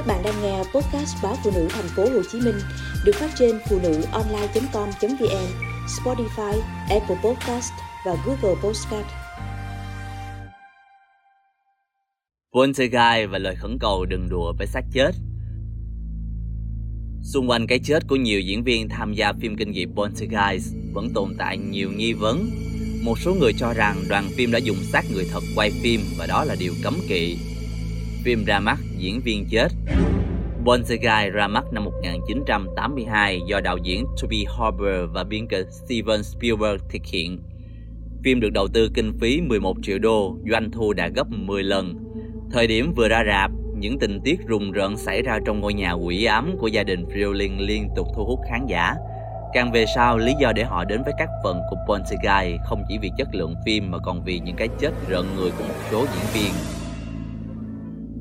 Các bạn đang nghe podcast báo phụ nữ thành phố Hồ Chí Minh được phát trên phụ nữ online.com.vn, Spotify, Apple Podcast và Google Podcast. Poltergeist và lời khẩn cầu đừng đùa với xác chết. Xung quanh cái chết của nhiều diễn viên tham gia phim kinh dị Poltergeist vẫn tồn tại nhiều nghi vấn. Một số người cho rằng đoàn phim đã dùng xác người thật quay phim và đó là điều cấm kỵ phim ra mắt diễn viên chết. Poltergeist ra mắt năm 1982 do đạo diễn Toby Hooper và biên kịch Steven Spielberg thực hiện. Phim được đầu tư kinh phí 11 triệu đô, doanh thu đã gấp 10 lần. Thời điểm vừa ra rạp, những tình tiết rùng rợn xảy ra trong ngôi nhà quỷ ám của gia đình Freeling liên tục thu hút khán giả. Càng về sau, lý do để họ đến với các phần của Poltergeist không chỉ vì chất lượng phim mà còn vì những cái chết rợn người của một số diễn viên.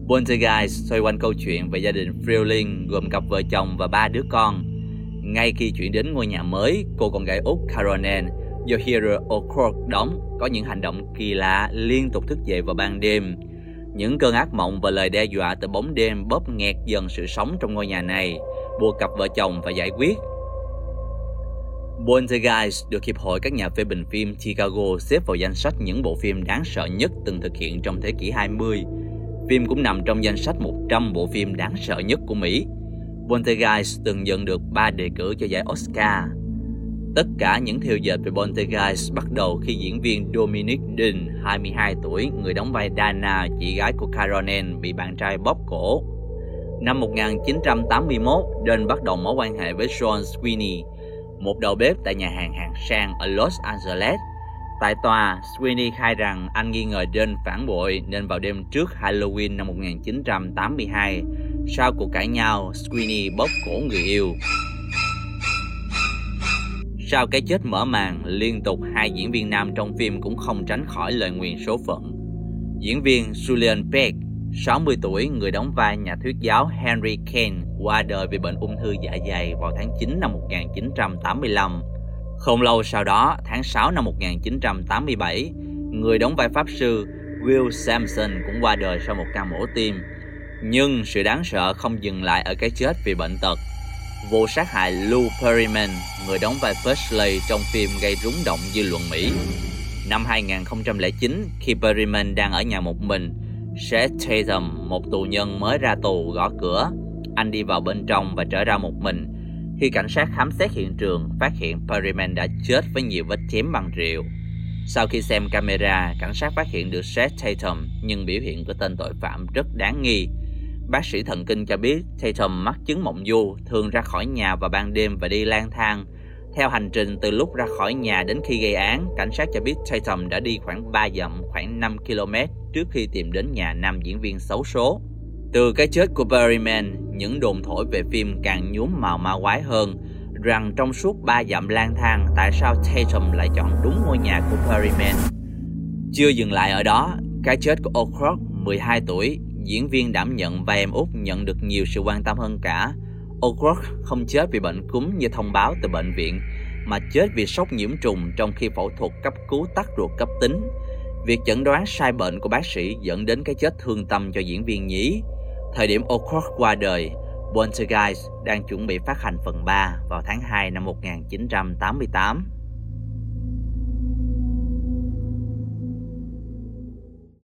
Poltergeist xoay quanh câu chuyện về gia đình Freeling gồm cặp vợ chồng và ba đứa con. Ngay khi chuyển đến ngôi nhà mới, cô con gái út Caroline do Hero O'Cork đóng có những hành động kỳ lạ liên tục thức dậy vào ban đêm. Những cơn ác mộng và lời đe dọa từ bóng đêm bóp nghẹt dần sự sống trong ngôi nhà này, buộc cặp vợ chồng phải giải quyết. Poltergeist được Hiệp hội các nhà phê bình phim Chicago xếp vào danh sách những bộ phim đáng sợ nhất từng thực hiện trong thế kỷ 20 Phim cũng nằm trong danh sách 100 bộ phim đáng sợ nhất của Mỹ. Poltergeist từng nhận được 3 đề cử cho giải Oscar. Tất cả những thiêu dệt về Poltergeist bắt đầu khi diễn viên Dominic Dean, 22 tuổi, người đóng vai Dana, chị gái của Caronen, bị bạn trai bóp cổ. Năm 1981, Dean bắt đầu mối quan hệ với Sean Sweeney, một đầu bếp tại nhà hàng hạng sang ở Los Angeles. Tại tòa, Sweeney khai rằng anh nghi ngờ Dunn phản bội nên vào đêm trước Halloween năm 1982, sau cuộc cãi nhau, Sweeney bóp cổ người yêu. Sau cái chết mở màn, liên tục hai diễn viên nam trong phim cũng không tránh khỏi lời nguyền số phận. Diễn viên Julian Peck, 60 tuổi, người đóng vai nhà thuyết giáo Henry Kane, qua đời vì bệnh ung thư dạ dày vào tháng 9 năm 1985. Không lâu sau đó, tháng 6 năm 1987, người đóng vai pháp sư Will Sampson cũng qua đời sau một ca mổ tim. Nhưng sự đáng sợ không dừng lại ở cái chết vì bệnh tật. Vụ sát hại Lou Perryman, người đóng vai First Lady trong phim gây rúng động dư luận Mỹ. Năm 2009, khi Perryman đang ở nhà một mình, Seth Tatum, một tù nhân mới ra tù gõ cửa. Anh đi vào bên trong và trở ra một mình khi cảnh sát khám xét hiện trường, phát hiện Perryman đã chết với nhiều vết chém bằng rượu. Sau khi xem camera, cảnh sát phát hiện được Seth Tatum nhưng biểu hiện của tên tội phạm rất đáng nghi. Bác sĩ thần kinh cho biết Tatum mắc chứng mộng du, thường ra khỏi nhà vào ban đêm và đi lang thang. Theo hành trình từ lúc ra khỏi nhà đến khi gây án, cảnh sát cho biết Tatum đã đi khoảng 3 dặm, khoảng 5 km trước khi tìm đến nhà nam diễn viên xấu số. Từ cái chết của Perryman, những đồn thổi về phim càng nhuốm màu ma quái hơn rằng trong suốt ba dặm lang thang tại sao Tatum lại chọn đúng ngôi nhà của Perryman. Chưa dừng lại ở đó, cái chết của O'Croft 12 tuổi, diễn viên đảm nhận vai em út nhận được nhiều sự quan tâm hơn cả. O'Croft không chết vì bệnh cúm như thông báo từ bệnh viện, mà chết vì sốc nhiễm trùng trong khi phẫu thuật cấp cứu tắc ruột cấp tính. Việc chẩn đoán sai bệnh của bác sĩ dẫn đến cái chết thương tâm cho diễn viên nhí. Thời điểm O'Rourke qua đời, Poltergeist đang chuẩn bị phát hành phần 3 vào tháng 2 năm 1988.